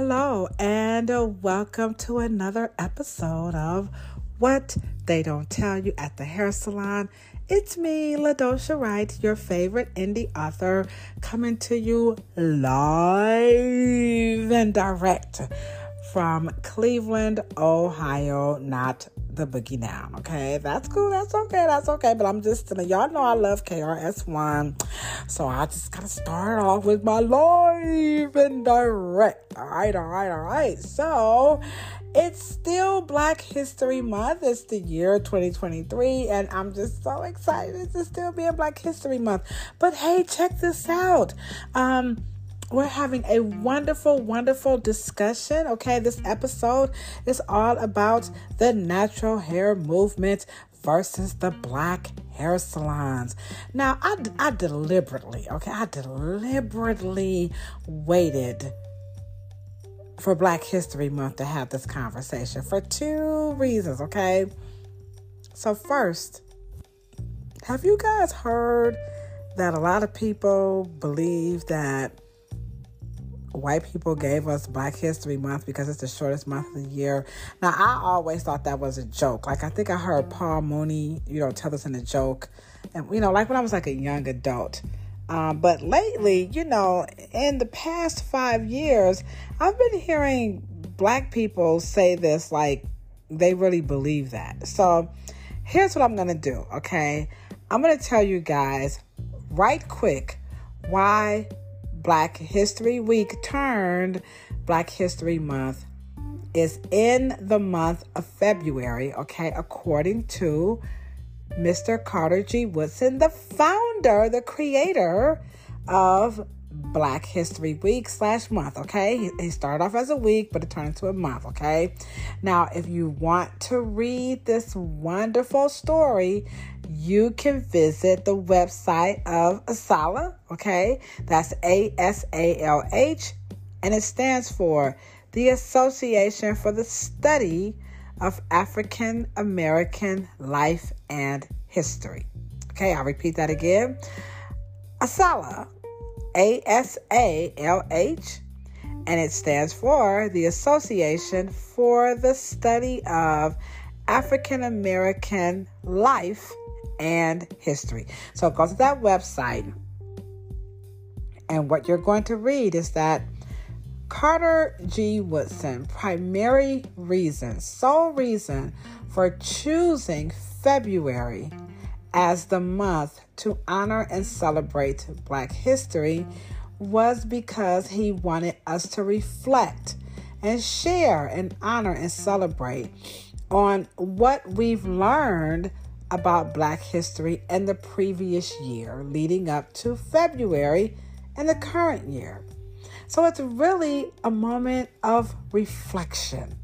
Hello, and uh, welcome to another episode of What They Don't Tell You at the Hair Salon. It's me, LaDosha Wright, your favorite indie author, coming to you live and direct from Cleveland, Ohio, not the boogie down. Okay, that's cool. That's okay. That's okay. But I'm just y'all know I love KRS-One, so I just gotta start off with my live and direct. All right, all right, all right. So it's still Black History Month. It's the year 2023, and I'm just so excited to still be in Black History Month. But hey, check this out. Um, we're having a wonderful, wonderful discussion. Okay, this episode is all about the natural hair movement versus the black hair salons. Now, I, I deliberately, okay, I deliberately waited for Black History Month to have this conversation for two reasons, okay? So, first, have you guys heard that a lot of people believe that white people gave us Black History Month because it's the shortest month of the year. Now, I always thought that was a joke. Like, I think I heard Paul Mooney, you know, tell us in a joke. And, you know, like when I was like a young adult. Um, but lately, you know, in the past five years, I've been hearing black people say this like they really believe that. So here's what I'm going to do, okay? I'm going to tell you guys right quick why Black History Week turned Black History Month is in the month of February, okay, according to Mr. Carter G. Woodson, the founder, the creator of Black History Week slash month, okay? He started off as a week, but it turned into a month, okay? Now, if you want to read this wonderful story, you can visit the website of ASALH, okay? That's A S A L H, and it stands for the Association for the Study of African American Life and History. Okay, I'll repeat that again. ASALH, and it stands for the Association for the Study of African American Life and history. So go to that website, and what you're going to read is that Carter G. Woodson, primary reason, sole reason for choosing February as the month to honor and celebrate Black history was because he wanted us to reflect and share and honor and celebrate on what we've learned about Black history in the previous year leading up to February and the current year. So it's really a moment of reflection.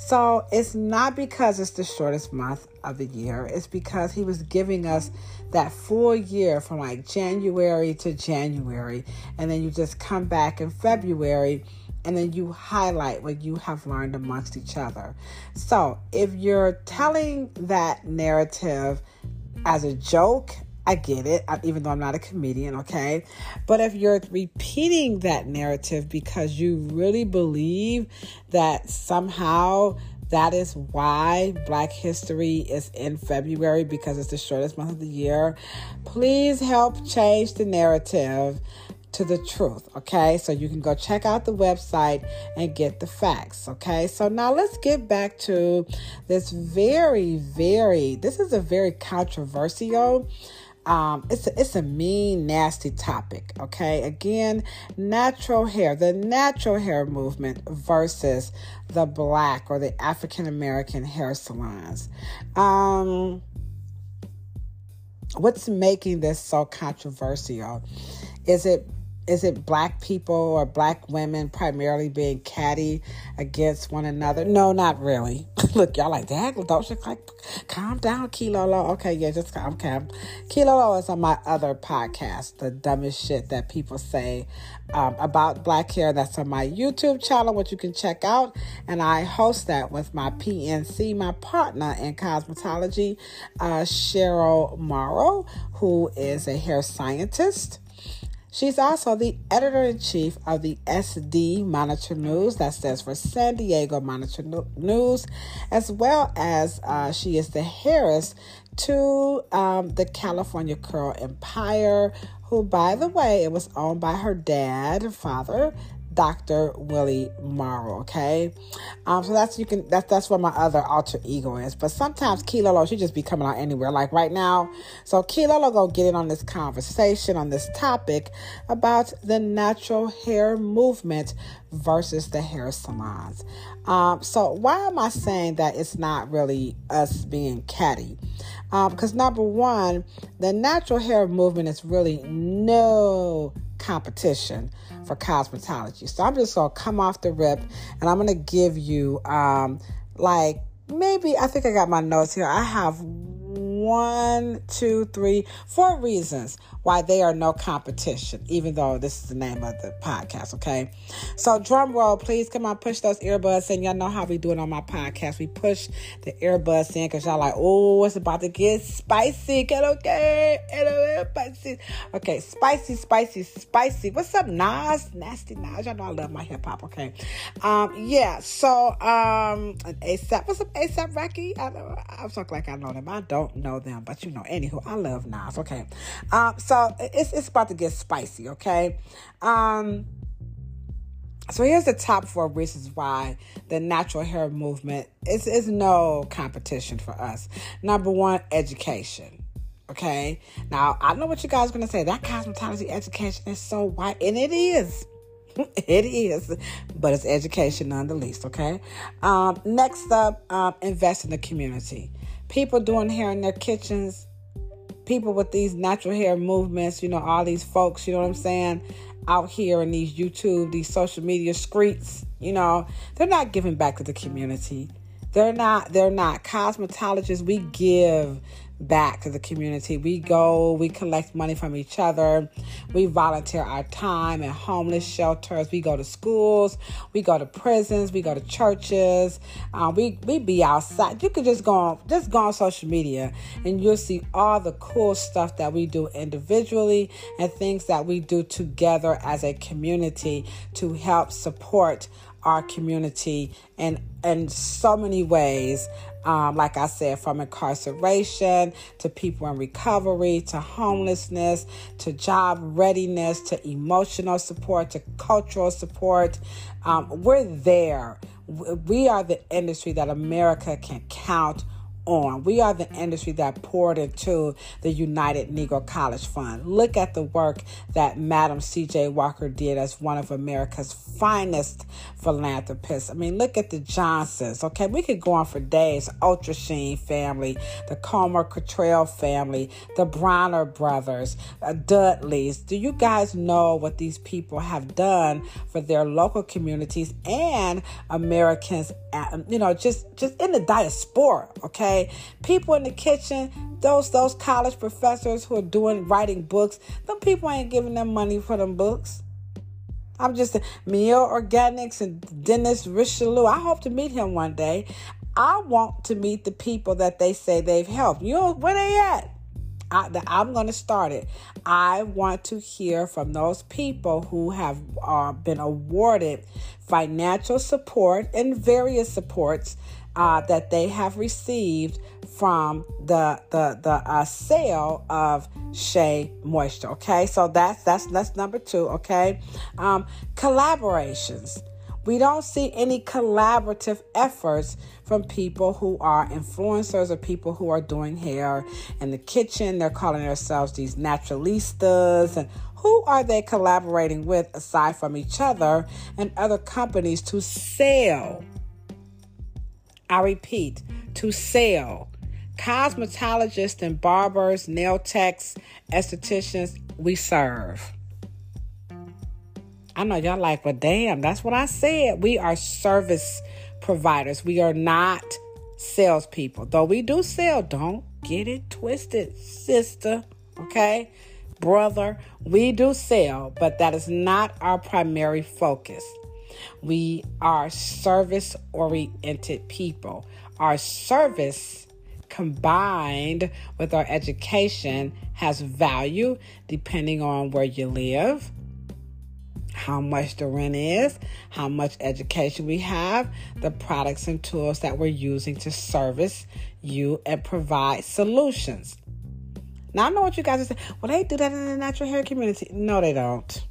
So it's not because it's the shortest month of the year, it's because he was giving us that full year from like January to January. And then you just come back in February and then you highlight what you have learned amongst each other. So if you're telling that narrative as a joke, I get it, even though I'm not a comedian, okay? But if you're repeating that narrative because you really believe that somehow that is why Black History is in February because it's the shortest month of the year, please help change the narrative to the truth. Okay, so you can go check out the website and get the facts. Okay, so now let's get back to this very, very, this is a very controversial. Um, it's a, it's a mean, nasty topic. Okay, again, natural hair, the natural hair movement versus the black or the African American hair salons. Um, what's making this so controversial? Is it is it black people or black women primarily being catty against one another? No, not really. Look, y'all like that? Don't you like calm down, Kilolo? Okay, yeah, just calm, calm. Kilolo is on my other podcast, the dumbest shit that people say um, about black hair. That's on my YouTube channel, which you can check out. And I host that with my PNC, my partner in cosmetology, uh, Cheryl Morrow, who is a hair scientist. She's also the editor in chief of the SD Monitor News, that stands for San Diego Monitor News, as well as uh, she is the heiress to um, the California Curl Empire, who, by the way, it was owned by her dad, father, Dr. Willie Morrow. Okay, um, so that's you can that's that's where my other alter ego is. But sometimes Kilolo she just be coming out anywhere. Like right now, so Kilolo go get in on this conversation on this topic about the natural hair movement versus the hair salons. Um, so why am I saying that it's not really us being catty? Because um, number one, the natural hair movement is really no competition for cosmetology. So I'm just gonna come off the rip and I'm gonna give you um like maybe I think I got my notes here. I have one, two, three, four reasons why they are no competition, even though this is the name of the podcast, okay? So, drum roll, please come on, push those earbuds in. Y'all know how we do it on my podcast. We push the earbuds in because y'all like, oh, it's about to get spicy. Get okay? Spicy. Okay, spicy, spicy, spicy. What's up, Nas? Nasty Nas. Y'all know I love my hip hop, okay? Um, yeah, so, um, ASAP. What's up, ASAP Rocky? I, I'm talking like I know them. I don't know them, but you know, anywho, I love Nas, okay? Um, so it's it's about to get spicy, okay? Um so here's the top four reasons why the natural hair movement is, is no competition for us. Number one, education. Okay. Now I know what you guys are gonna say. That cosmetology education is so white, and it is. it is, but it's education nonetheless. Okay. Um, next up, um, invest in the community. People doing hair in their kitchens people with these natural hair movements, you know, all these folks, you know what I'm saying, out here in these YouTube, these social media streets, you know, they're not giving back to the community. They're not, they're not. Cosmetologists, we give back to the community. We go, we collect money from each other, we volunteer our time in homeless shelters, we go to schools, we go to prisons, we go to churches, uh, we we be outside. You could just go on, just go on social media and you'll see all the cool stuff that we do individually and things that we do together as a community to help support our community in in so many ways um, like I said, from incarceration to people in recovery to homelessness to job readiness to emotional support to cultural support. Um, we're there. We are the industry that America can count on. We are the industry that poured into the United Negro College Fund. Look at the work that Madam C.J. Walker did as one of America's finest philanthropists. I mean, look at the Johnsons. Okay, we could go on for days. Ultra Sheen family, the Comer Cottrell family, the Bronner brothers, uh, Dudleys. Do you guys know what these people have done for their local communities and Americans? Uh, you know, just just in the diaspora. Okay People in the kitchen, those those college professors who are doing writing books, them people ain't giving them money for them books. I'm just Mielle Organics and Dennis Richelieu. I hope to meet him one day. I want to meet the people that they say they've helped. You know where they at? I, am going to start it. I want to hear from those people who have uh, been awarded financial support and various supports uh, that they have received from the the the uh, sale of Shea Moisture. Okay, so that's that's that's number two. Okay, um, collaborations. We don't see any collaborative efforts from people who are influencers or people who are doing hair in the kitchen. They're calling themselves these naturalistas and who are they collaborating with aside from each other and other companies to sell I repeat, to sell. Cosmetologists and barbers, nail techs, estheticians, we serve. I know y'all like, well, damn, that's what I said. We are service providers. We are not salespeople. Though we do sell, don't get it twisted, sister. Okay? Brother, we do sell, but that is not our primary focus. We are service oriented people. Our service combined with our education has value depending on where you live, how much the rent is, how much education we have, the products and tools that we're using to service you and provide solutions. Now, I know what you guys are saying. Well, they do that in the natural hair community. No, they don't.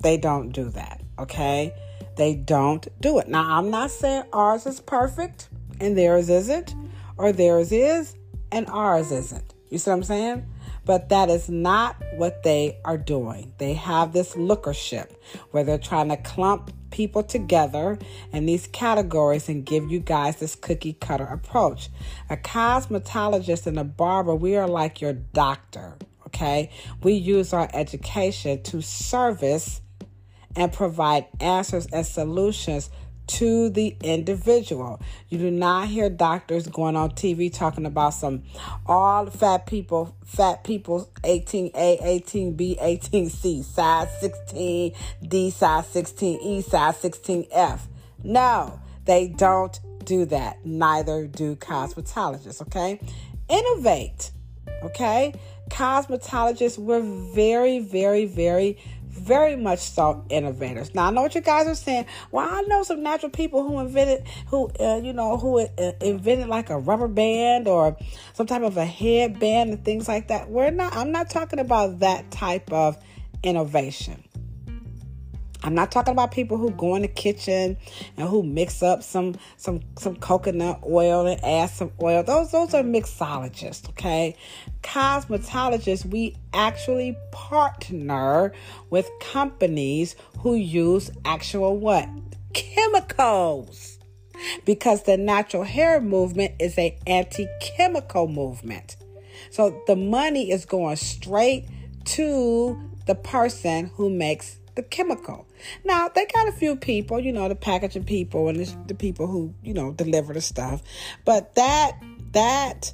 They don't do that, okay? They don't do it. Now, I'm not saying ours is perfect and theirs isn't, or theirs is and ours isn't. You see what I'm saying? But that is not what they are doing. They have this lookership where they're trying to clump people together in these categories and give you guys this cookie cutter approach. A cosmetologist and a barber, we are like your doctor, okay? We use our education to service and provide answers and solutions to the individual. You do not hear doctors going on TV talking about some all fat people, fat people 18A, 18B, 18C, size 16D, size 16E, size 16F. No, they don't do that. Neither do cosmetologists, okay? Innovate, okay? Cosmetologists, we're very, very, very very much so innovators. Now I know what you guys are saying. Well, I know some natural people who invented, who uh, you know, who uh, invented like a rubber band or some type of a headband and things like that. We're not. I'm not talking about that type of innovation. I'm not talking about people who go in the kitchen and who mix up some some some coconut oil and add some oil. Those those are mixologists, okay? Cosmetologists, we actually partner with companies who use actual what? Chemicals. Because the natural hair movement is a anti-chemical movement. So the money is going straight to the person who makes the chemical. Now they got a few people, you know, the packaging people and the, the people who you know deliver the stuff, but that that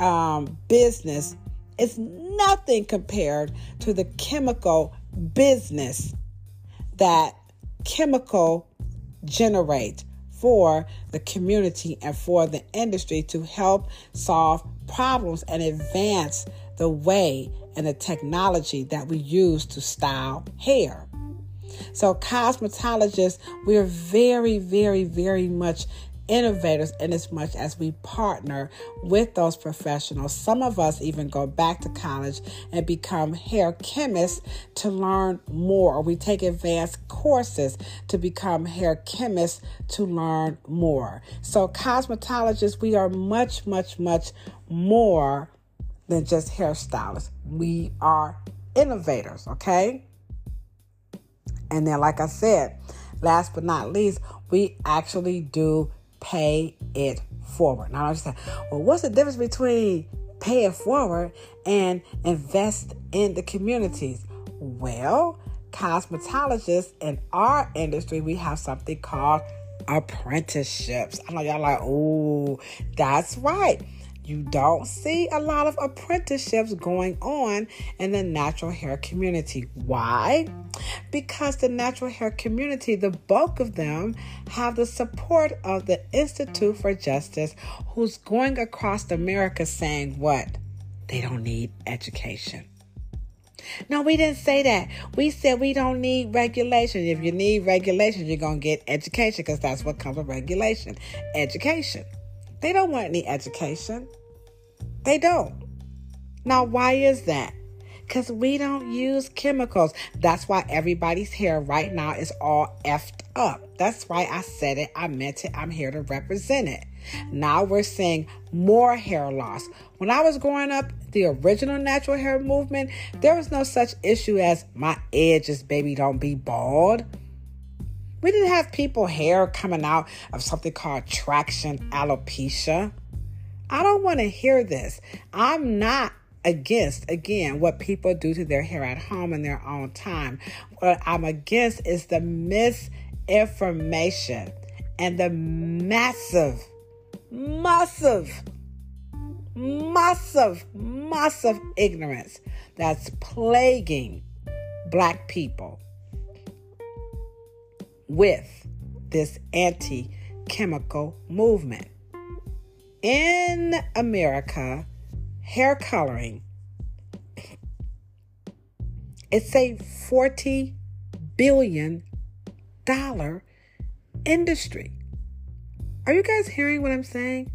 um, business is nothing compared to the chemical business that chemical generate for the community and for the industry to help solve problems and advance the way and the technology that we use to style hair. So, cosmetologists, we're very, very, very much innovators in as much as we partner with those professionals. Some of us even go back to college and become hair chemists to learn more, or we take advanced courses to become hair chemists to learn more. So, cosmetologists, we are much, much, much more than just hairstylists. We are innovators, okay? And then, like I said, last but not least, we actually do pay it forward. Now, I just say, well, what's the difference between pay it forward and invest in the communities? Well, cosmetologists in our industry, we have something called apprenticeships. I know y'all like, oh, that's right. You don't see a lot of apprenticeships going on in the natural hair community. Why? Because the natural hair community, the bulk of them, have the support of the Institute for Justice, who's going across America saying what? They don't need education. No, we didn't say that. We said we don't need regulation. If you need regulation, you're going to get education because that's what comes with regulation education. They don't want any education. They don't. Now, why is that? Because we don't use chemicals. That's why everybody's hair right now is all effed up. That's why I said it. I meant it. I'm here to represent it. Now we're seeing more hair loss. When I was growing up, the original natural hair movement, there was no such issue as my edges, baby, don't be bald. We didn't have people hair coming out of something called traction alopecia. I don't want to hear this. I'm not against, again, what people do to their hair at home in their own time. What I'm against is the misinformation and the massive, massive, massive, massive ignorance that's plaguing black people with this anti chemical movement. in America, hair coloring, it's a 40 billion dollar industry. Are you guys hearing what I'm saying?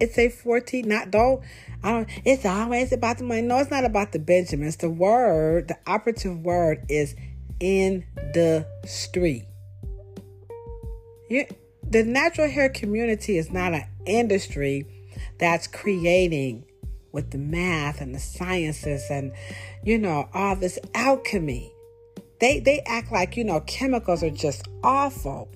It's a 40, not don't, I don't, it's always about the money. No, it's not about the Benjamins. The word, the operative word is industry. You, the natural hair community is not an industry that's creating with the math and the sciences and you know all this alchemy. They they act like you know chemicals are just awful.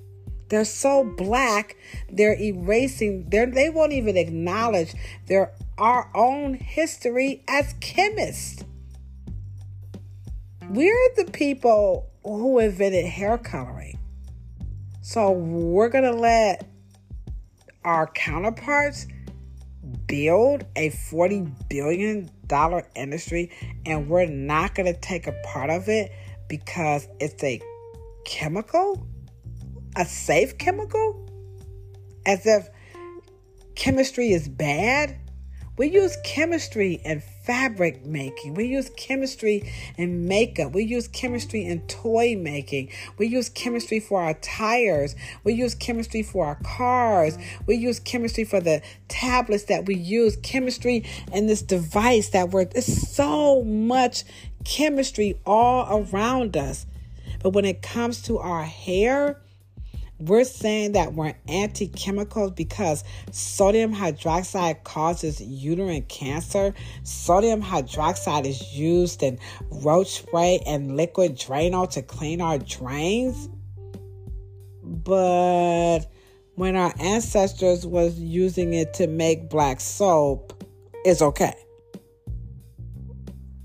They're so black they're erasing they they won't even acknowledge their our own history as chemists. We're the people who invented hair coloring so we're gonna let our counterparts build a $40 billion industry and we're not going to take a part of it because it's a chemical? A safe chemical? As if chemistry is bad? We use chemistry in fabric making. We use chemistry in makeup. We use chemistry in toy making. We use chemistry for our tires. We use chemistry for our cars. We use chemistry for the tablets that we use. Chemistry in this device that we're, it's so much chemistry all around us. But when it comes to our hair, we're saying that we're anti chemicals because sodium hydroxide causes uterine cancer. Sodium hydroxide is used in roach spray and liquid Drano to clean our drains. But when our ancestors was using it to make black soap, it's okay.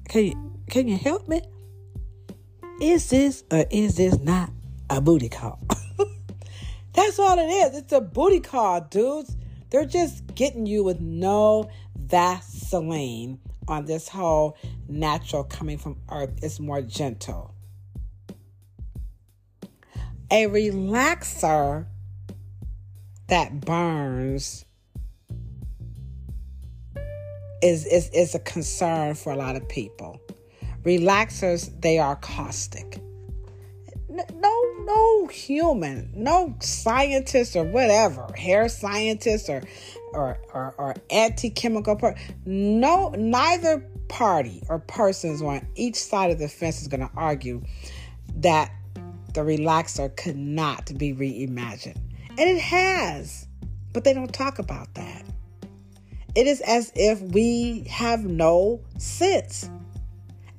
Can you, can you help me? Is this or is this not a booty call? That's all it is. It's a booty call, dudes. They're just getting you with no Vaseline on this whole natural coming from earth is more gentle. A relaxer that burns is, is, is a concern for a lot of people. Relaxers, they are caustic no no human no scientist or whatever hair scientist or or or, or anti-chemical per- no neither party or persons on each side of the fence is going to argue that the relaxer could not be reimagined. And it has but they don't talk about that. It is as if we have no sense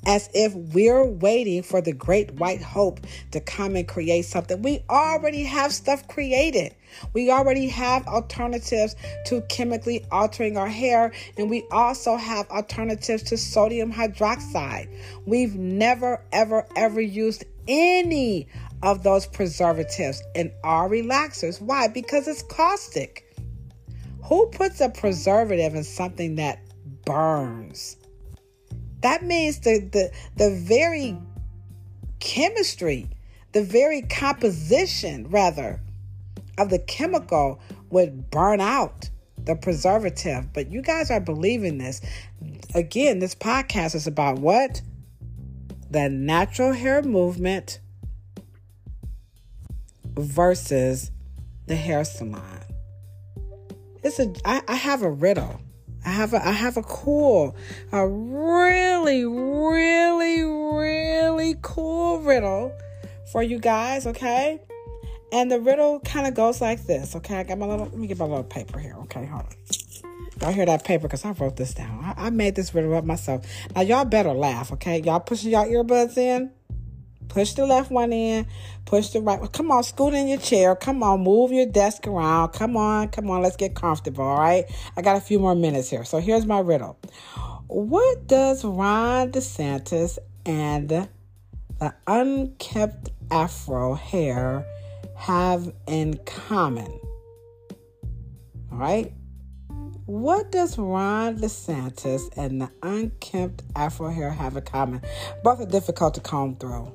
as if we're waiting for the great white hope to come and create something. We already have stuff created. We already have alternatives to chemically altering our hair, and we also have alternatives to sodium hydroxide. We've never, ever, ever used any of those preservatives in our relaxers. Why? Because it's caustic. Who puts a preservative in something that burns? That means the, the, the very chemistry, the very composition, rather, of the chemical would burn out the preservative. But you guys are believing this. Again, this podcast is about what? The natural hair movement versus the hair salon. It's a I, I have a riddle. I have a I have a cool, a really, really, really cool riddle for you guys, okay? And the riddle kind of goes like this, okay? I got my little let me get my little paper here, okay? Hold on. Y'all hear that paper because I wrote this down. I, I made this riddle up myself. Now y'all better laugh, okay? Y'all pushing y'all earbuds in. Push the left one in, push the right. Come on, scoot in your chair. Come on, move your desk around. Come on, come on, let's get comfortable, all right? I got a few more minutes here. So here's my riddle. What does Ron DeSantis and the unkempt afro hair have in common? All right? What does Ron DeSantis and the unkempt afro hair have in common? Both are difficult to comb through.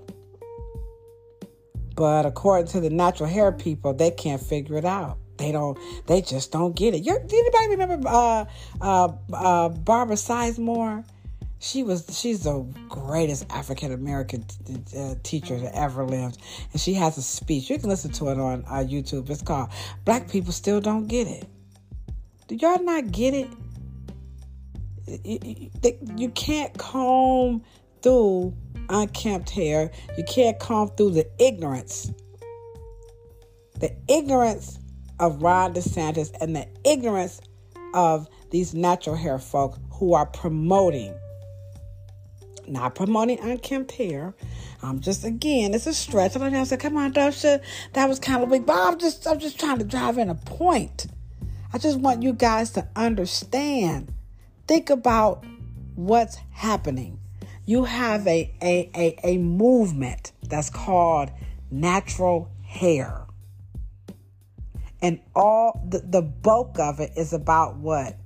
But according to the natural hair people, they can't figure it out. they don't they just don't get it. You're, anybody remember uh, uh, uh, Barbara Sizemore? She was she's the greatest African American uh, teacher that ever lived, and she has a speech. You can listen to it on uh, YouTube. It's called "Black People Still Don't Get It." Do y'all not get it? You, you, you can't comb through unkempt hair. You can't comb through the ignorance. The ignorance of Ron DeSantis and the ignorance of these natural hair folk who are promoting, not promoting unkempt hair. I'm just again, it's a stretch. I don't said, come on, Dosha, that was kind of weak, but I'm just, I'm just trying to drive in a point. I just want you guys to understand. Think about what's happening. You have a, a, a, a movement that's called natural hair. And all the, the bulk of it is about what?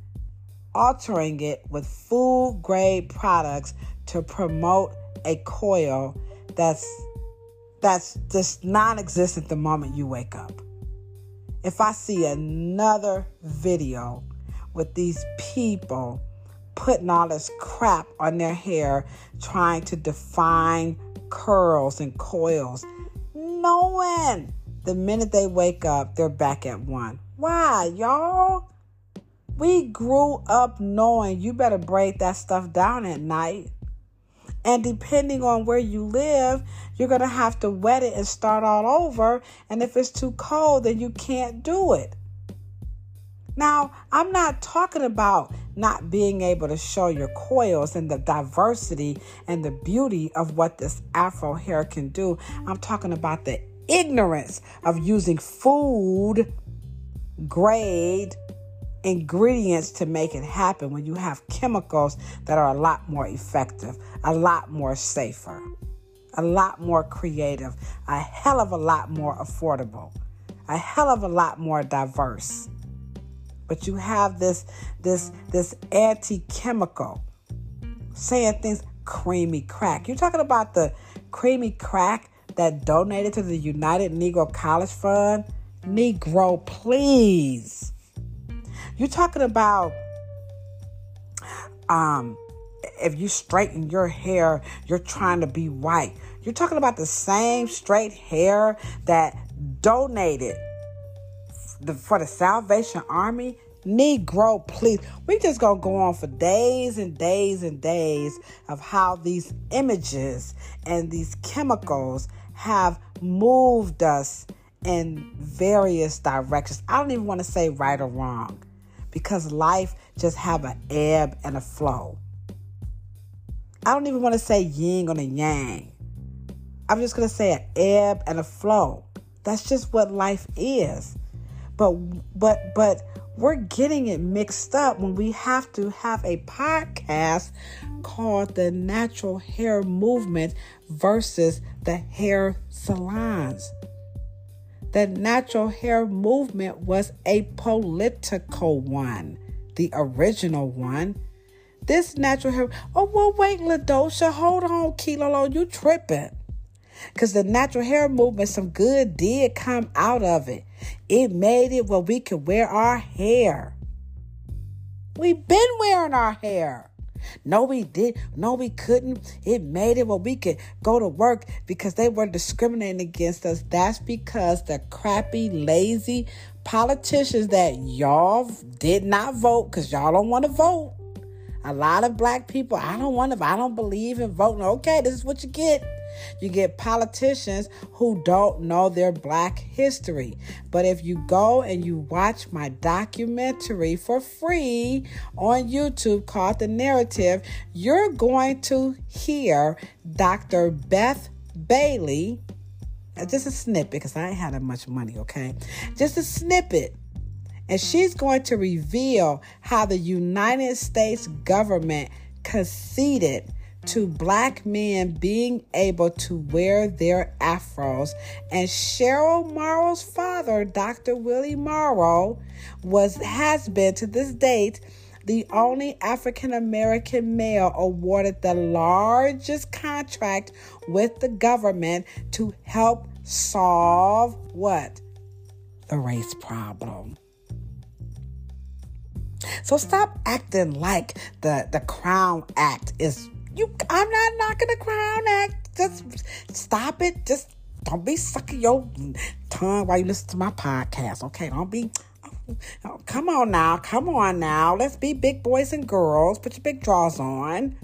Altering it with food grade products to promote a coil that's that's just non-existent the moment you wake up. If I see another video with these people putting all this crap on their hair, trying to define curls and coils, knowing the minute they wake up, they're back at one. Why, y'all? We grew up knowing you better braid that stuff down at night. And depending on where you live, you're going to have to wet it and start all over. And if it's too cold, then you can't do it. Now, I'm not talking about not being able to show your coils and the diversity and the beauty of what this afro hair can do. I'm talking about the ignorance of using food grade ingredients to make it happen when you have chemicals that are a lot more effective, a lot more safer, a lot more creative, a hell of a lot more affordable, a hell of a lot more diverse. But you have this this this anti-chemical saying things creamy crack. You're talking about the creamy crack that donated to the United Negro College Fund? Negro, please. You're talking about um if you straighten your hair, you're trying to be white. You're talking about the same straight hair that donated for the Salvation Army. Negro, please. We just gonna go on for days and days and days of how these images and these chemicals have moved us in various directions. I don't even want to say right or wrong because life just have an ebb and a flow. I don't even want to say yin on a yang. I'm just going to say an ebb and a flow. That's just what life is. But but but we're getting it mixed up when we have to have a podcast called The Natural Hair Movement versus the hair salons. The natural hair movement was a political one, the original one. This natural hair, oh, well, wait, Ladosha, hold on, Kilolo, you tripping. Because the natural hair movement, some good did come out of it. It made it where we could wear our hair. We've been wearing our hair. No, we did. No, we couldn't. It made it where we could go to work because they were discriminating against us. That's because the crappy, lazy politicians that y'all did not vote because y'all don't want to vote. A lot of black people, I don't want to, I don't believe in voting. Okay, this is what you get. You get politicians who don't know their black history. But if you go and you watch my documentary for free on YouTube called The Narrative, you're going to hear Dr. Beth Bailey. Just a snippet because I ain't had that much money, okay? Just a snippet and she's going to reveal how the United States government conceded to black men being able to wear their afros. And Cheryl Morrow's father, Dr. Willie Morrow, was has been to this date the only African American male awarded the largest contract with the government to help solve what? the race problem. So stop acting like the the Crown Act is you. I'm not knocking the Crown Act. Just stop it. Just don't be sucking your tongue while you listen to my podcast. Okay, don't be. Oh, come on now, come on now. Let's be big boys and girls. Put your big drawers on.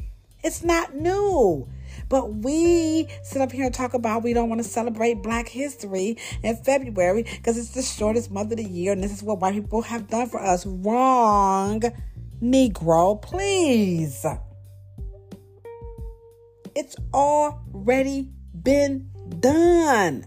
It's not new. But we sit up here and talk about we don't want to celebrate Black History in February because it's the shortest month of the year and this is what white people have done for us. Wrong, Negro, please. It's already been done.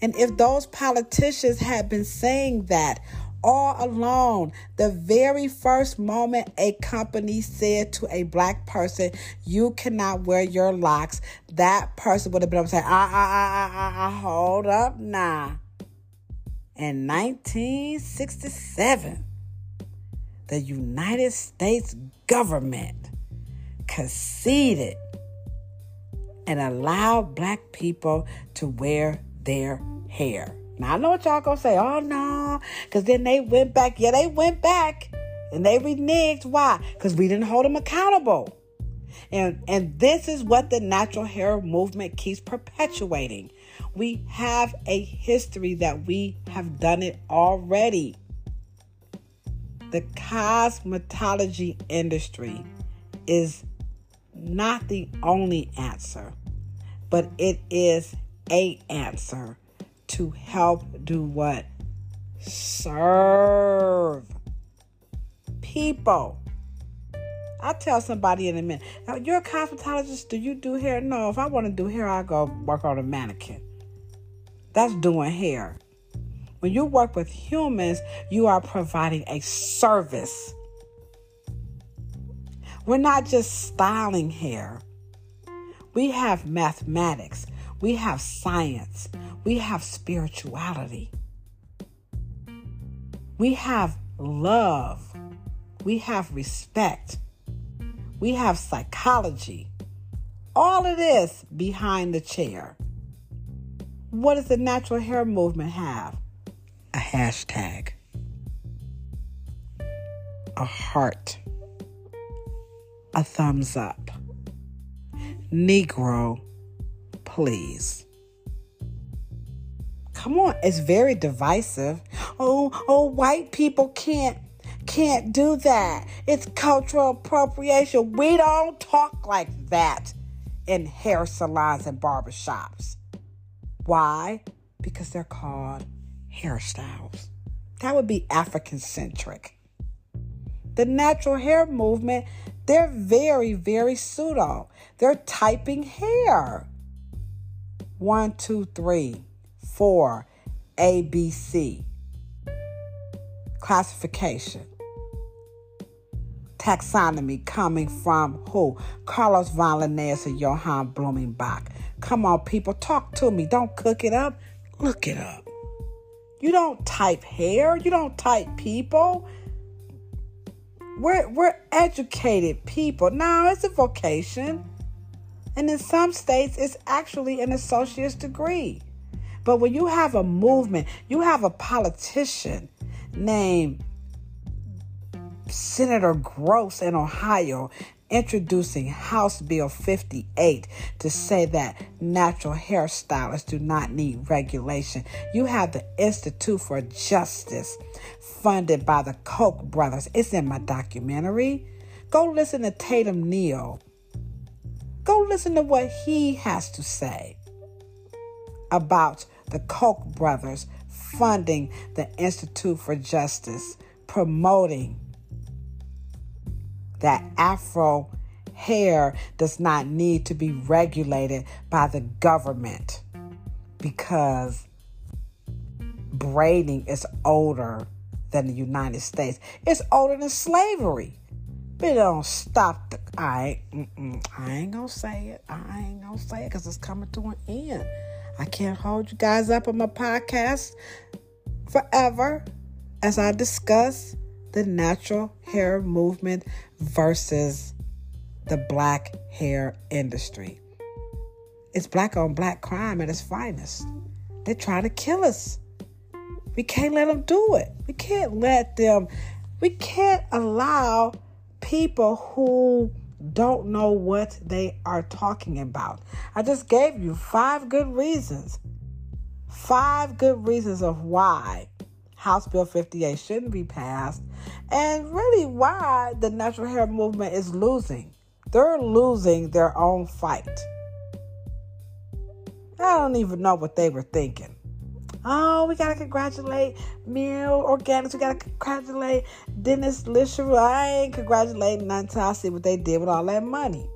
And if those politicians had been saying that all along. The very first moment a company said to a black person, You cannot wear your locks, that person would have been able to say, Ah, ah, ah, ah, ah, hold up now. In 1967, the United States government conceded and allow black people to wear their hair. Now I know what y'all gonna say. Oh no, because then they went back. Yeah, they went back and they reneged. Why? Because we didn't hold them accountable. And and this is what the natural hair movement keeps perpetuating. We have a history that we have done it already. The cosmetology industry is not the only answer, but it is a answer to help do what? Serve people. I'll tell somebody in a minute. Now, you're a cosmetologist. Do you do hair? No. If I want to do hair, I go work on a mannequin. That's doing hair. When you work with humans, you are providing a service. We're not just styling hair. We have mathematics. We have science. We have spirituality. We have love. We have respect. We have psychology. All of this behind the chair. What does the natural hair movement have? A hashtag, a heart, a thumbs up. Negro please. Come on, it's very divisive. Oh, oh, white people can't can't do that. It's cultural appropriation. We don't talk like that in hair salons and barbershops. Why? Because they're called hairstyles. That would be African centric. The natural hair movement, they're very, very pseudo. They're typing hair. One, two, three, four, A, B, C. Classification. Taxonomy coming from who? Carlos von Linnaeus and Johann Blumenbach. Come on, people, talk to me. Don't cook it up. Look it up. You don't type hair. You don't type people. We're, we're educated people. Now, it's a vocation. And in some states, it's actually an associate's degree. But when you have a movement, you have a politician named Senator Gross in Ohio introducing House Bill 58 to say that natural hairstylists do not need regulation. You have the Institute for Justice funded by the Koch brothers. It's in my documentary. Go listen to Tatum Neal Go listen to what he has to say about the Koch brothers funding the Institute for Justice, promoting that Afro hair does not need to be regulated by the government because braiding is older than the United States. It's older than slavery. But it don't stop the. I I ain't gonna say it. I ain't gonna say it because it's coming to an end. I can't hold you guys up on my podcast forever as I discuss the natural hair movement versus the black hair industry. It's black on black crime at its finest. They're trying to kill us. We can't let them do it. We can't let them, we can't allow people who don't know what they are talking about. I just gave you five good reasons. Five good reasons of why House Bill 58 shouldn't be passed and really why the natural hair movement is losing. They're losing their own fight. I don't even know what they were thinking. Oh, we gotta congratulate Mielle Organics. We gotta congratulate Dennis Lisher. I ain't congratulating none until I see what they did with all that money.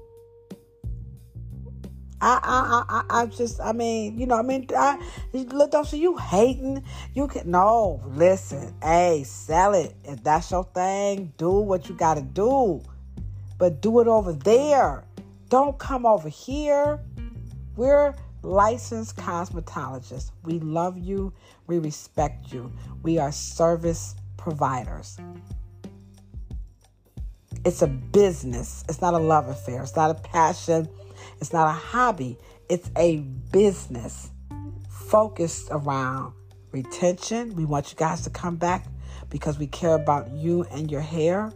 I, I, I, I just, I mean, you know, I mean, I look, don't you hating? You can no, listen, hey, sell it if that's your thing. Do what you gotta do, but do it over there. Don't come over here. We're licensed cosmetologists. We love you. We respect you. We are service providers. It's a business. It's not a love affair. It's not a passion. It's not a hobby. It's a business focused around retention. We want you guys to come back because we care about you and your hair.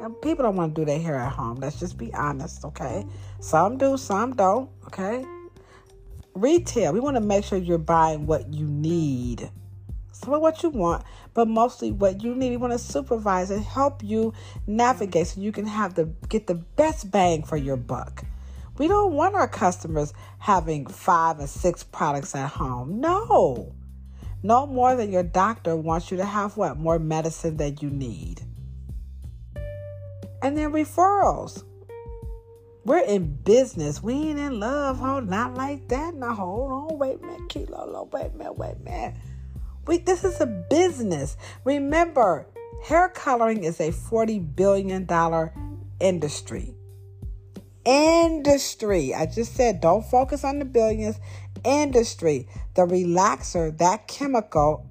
And people don't want to do their hair at home. Let's just be honest, okay? Some do, some don't, okay? Retail, we want to make sure you're buying what you need. Some of what you want, but mostly what you need. We want to supervise and help you navigate so you can have the get the best bang for your buck. We don't want our customers having five and six products at home. No. No more than your doctor wants you to have what? More medicine than you need. And then referrals. We're in business. We ain't in love. Hold not like that. Now hold on. Wait a minute. Kilo, wait a minute. Wait a minute. We this is a business. Remember, hair coloring is a $40 billion industry. Industry. I just said don't focus on the billions. Industry. The relaxer, that chemical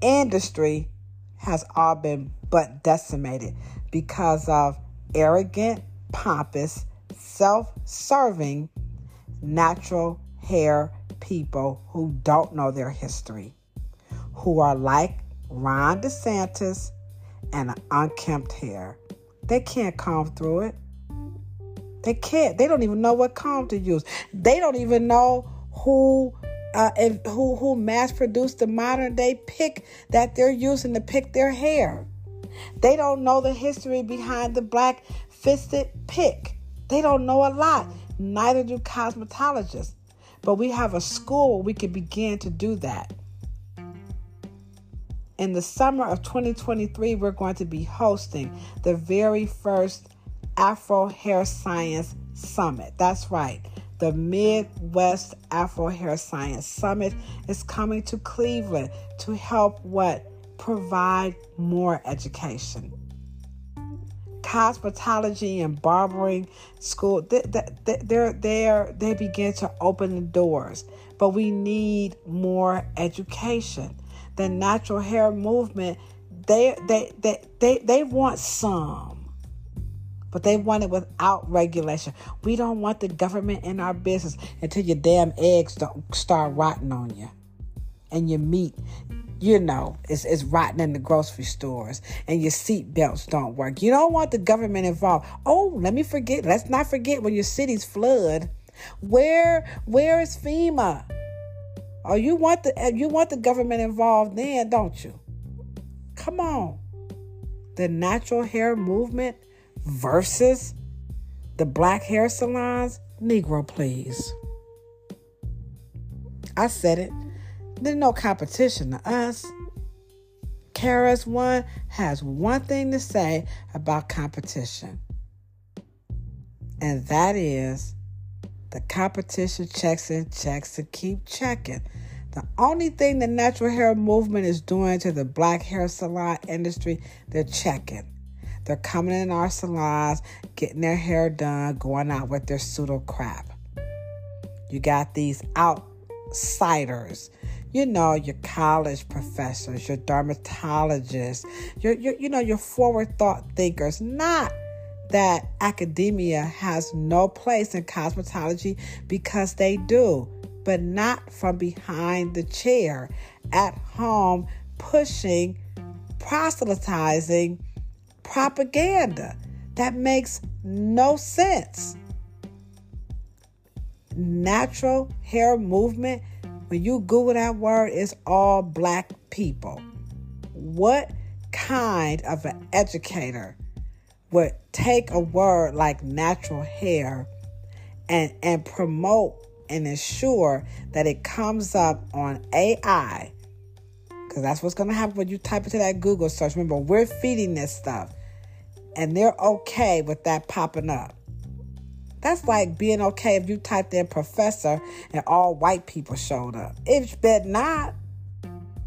industry has all been but decimated because of arrogant pompous, self serving, natural hair people who don't know their history, who are like Ron DeSantis and unkempt hair. They can't comb through it. They can't. They don't even know what comb to use. They don't even know who uh, who who mass produced the modern day pick that they're using to pick their hair. They don't know the history behind the black fisted pick. They don't know a lot. Neither do cosmetologists. But we have a school where we can begin to do that. In the summer of 2023, we're going to be hosting the very first Afro Hair Science Summit. That's right. The Midwest Afro Hair Science Summit is coming to Cleveland to help what? Provide more education cosmetology and barbering school, they, they, they're there. They begin to open the doors, but we need more education. The natural hair movement, they they they they, they want some but they want it without regulation. We don't want the government in our business until your damn eggs don't start rotting on you and your meat you know, is, is rotting in the grocery stores and your seat belts don't work. You don't want the government involved. Oh, let me forget. Let's not forget when your cities flood. Where where is FEMA? Oh, you want the eh, you want the government involved then, don't you? Come on. The natural hair movement versus the black hair salons. Negro, please. I said it. There's no competition to us. KRS-One has one thing to say about competition, and that is the competition checks and checks and keep checking. The only thing the natural hair movement is doing to the black hair salon industry, they're checking. They're coming in our salons, getting their hair done, going out with their pseudo crap. You got these outsiders you know, your college professors, your dermatologists, your, your you know, your forward thought thinkers, not that academia has no place in cosmetology because they do. but not from behind the chair at home pushing, proselytizing propaganda. That makes no sense. Natural hair movement, when you Google that word, it's all black people. What kind of an educator would take a word like natural hair and, and promote and ensure that it comes up on AI? Because that's what's going to happen when you type into that Google search. Remember, we're feeding this stuff and they're okay with that popping up. That's like being okay if you typed in professor and all white people showed up. It bet not.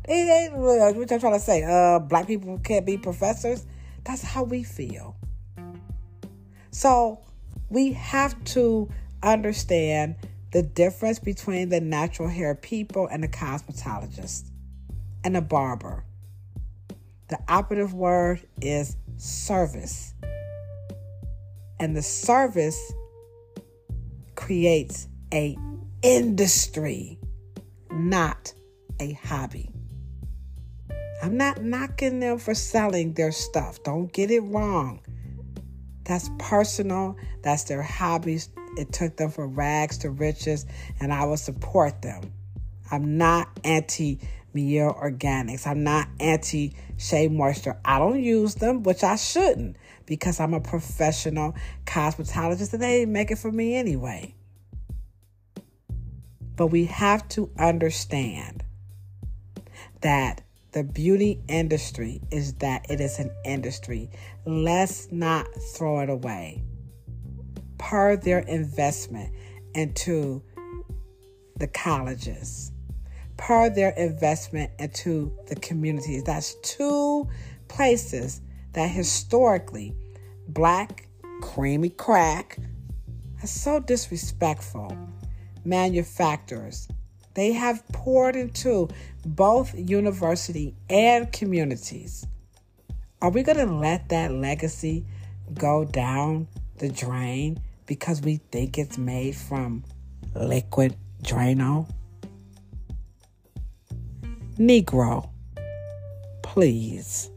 It ain't really what I'm trying to say. Uh, black people can't be professors. That's how we feel. So we have to understand the difference between the natural hair people and the cosmetologist and the barber. The operative word is service. And the service creates a industry, not a hobby. I'm not knocking them for selling their stuff. Don't get it wrong. That's personal. That's their hobbies. It took them from rags to riches, and I will support them. I'm not anti Mielle Organics. I'm not anti Shea Moisture. I don't use them, which I shouldn't because I'm a professional cosmetologist and they make it for me anyway. But we have to understand that the beauty industry is that it is an industry. Let's not throw it away. Per their investment into the colleges per their investment into the communities. That's two places that historically black creamy crack is so disrespectful. Manufacturers, they have poured into both university and communities. Are we going to let that legacy go down the drain because we think it's made from liquid Drano? Negro, please.